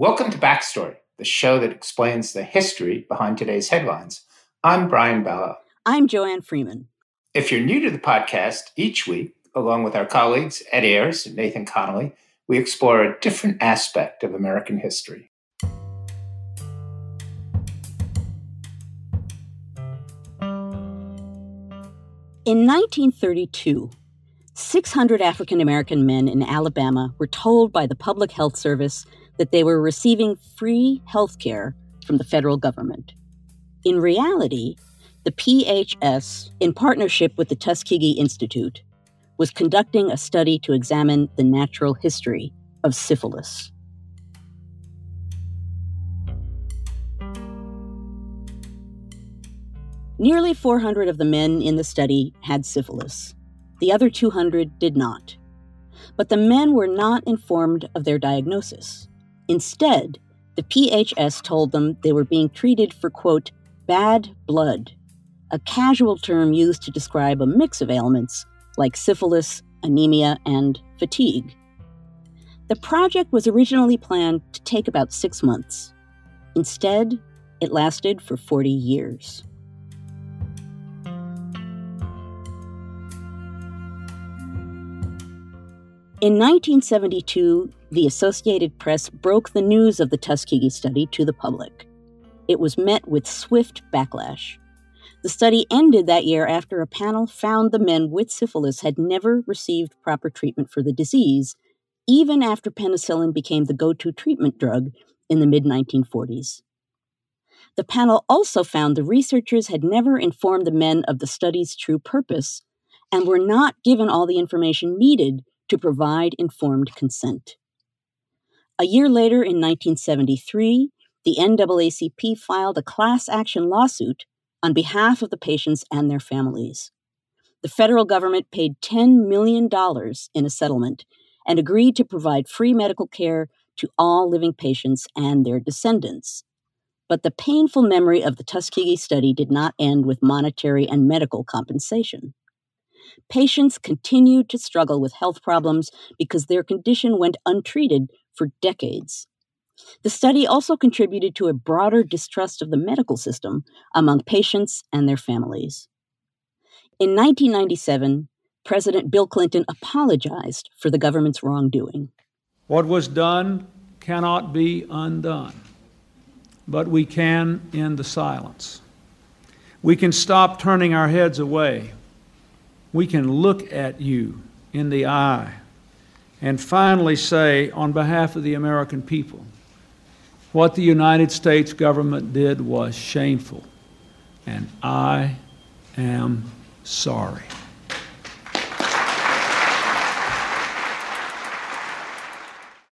Welcome to Backstory, the show that explains the history behind today's headlines. I'm Brian Balogh. I'm Joanne Freeman. If you're new to the podcast, each week, along with our colleagues Ed Ayers and Nathan Connolly, we explore a different aspect of American history. In 1932, 600 African American men in Alabama were told by the Public Health Service that they were receiving free health care from the federal government. In reality, the PHS, in partnership with the Tuskegee Institute, was conducting a study to examine the natural history of syphilis. Nearly 400 of the men in the study had syphilis. The other 200 did not. But the men were not informed of their diagnosis. Instead, the PHS told them they were being treated for, quote, bad blood, a casual term used to describe a mix of ailments like syphilis, anemia, and fatigue. The project was originally planned to take about six months. Instead, it lasted for 40 years. In 1972, the Associated Press broke the news of the Tuskegee study to the public. It was met with swift backlash. The study ended that year after a panel found the men with syphilis had never received proper treatment for the disease, even after penicillin became the go to treatment drug in the mid 1940s. The panel also found the researchers had never informed the men of the study's true purpose and were not given all the information needed to provide informed consent. A year later, in 1973, the NAACP filed a class action lawsuit on behalf of the patients and their families. The federal government paid $10 million in a settlement and agreed to provide free medical care to all living patients and their descendants. But the painful memory of the Tuskegee study did not end with monetary and medical compensation patients continued to struggle with health problems because their condition went untreated for decades. The study also contributed to a broader distrust of the medical system among patients and their families. In 1997, President Bill Clinton apologized for the government's wrongdoing. What was done cannot be undone, but we can end the silence. We can stop turning our heads away we can look at you in the eye and finally say, on behalf of the American people, what the United States government did was shameful, and I am sorry.